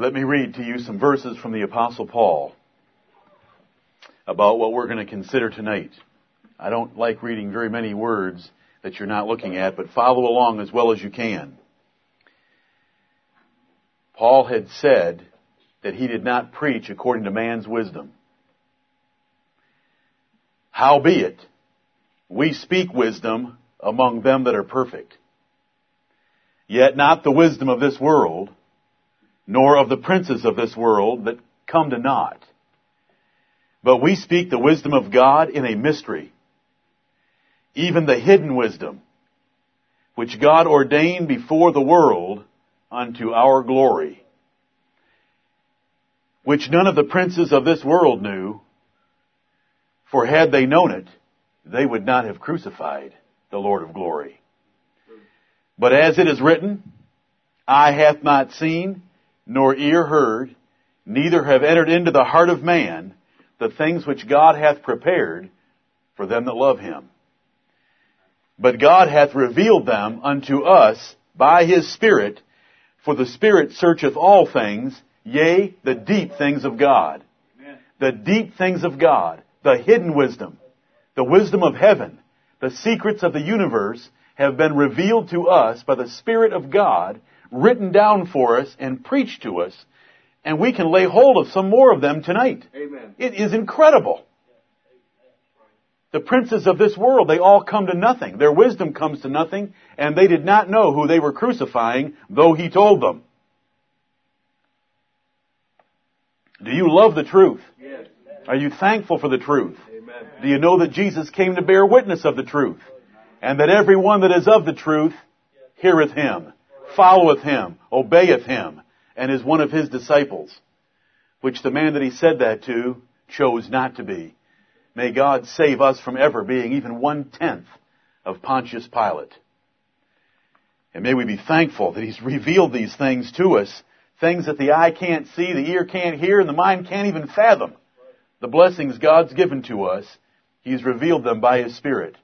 Let me read to you some verses from the Apostle Paul about what we're going to consider tonight. I don't like reading very many words that you're not looking at, but follow along as well as you can. Paul had said that he did not preach according to man's wisdom. Howbeit, we speak wisdom among them that are perfect. Yet not the wisdom of this world, nor of the princes of this world that come to naught. But we speak the wisdom of God in a mystery, even the hidden wisdom, which God ordained before the world unto our glory, which none of the princes of this world knew, for had they known it, they would not have crucified the Lord of glory. But as it is written, eye hath not seen, nor ear heard, neither have entered into the heart of man the things which God hath prepared for them that love him. But God hath revealed them unto us by his Spirit, for the Spirit searcheth all things, yea, the deep things of God. Amen. The deep things of God, the hidden wisdom, the wisdom of heaven, the secrets of the universe have been revealed to us by the Spirit of God, written down for us and preached to us, and we can lay hold of some more of them tonight. Amen. It is incredible. The princes of this world, they all come to nothing. Their wisdom comes to nothing, and they did not know who they were crucifying, though he told them. Do you love the truth? Yes. Are you thankful for the truth? Amen. Do you know that Jesus came to bear witness of the truth? And that every one that is of the truth heareth him, followeth him, obeyeth him, and is one of his disciples, which the man that he said that to chose not to be. May God save us from ever being even one tenth of Pontius Pilate. And may we be thankful that he's revealed these things to us, things that the eye can't see, the ear can't hear, and the mind can't even fathom. The blessings God's given to us, he's revealed them by his Spirit.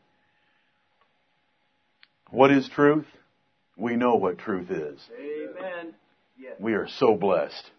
What is truth? We know what truth is. Amen. Yes. We are so blessed.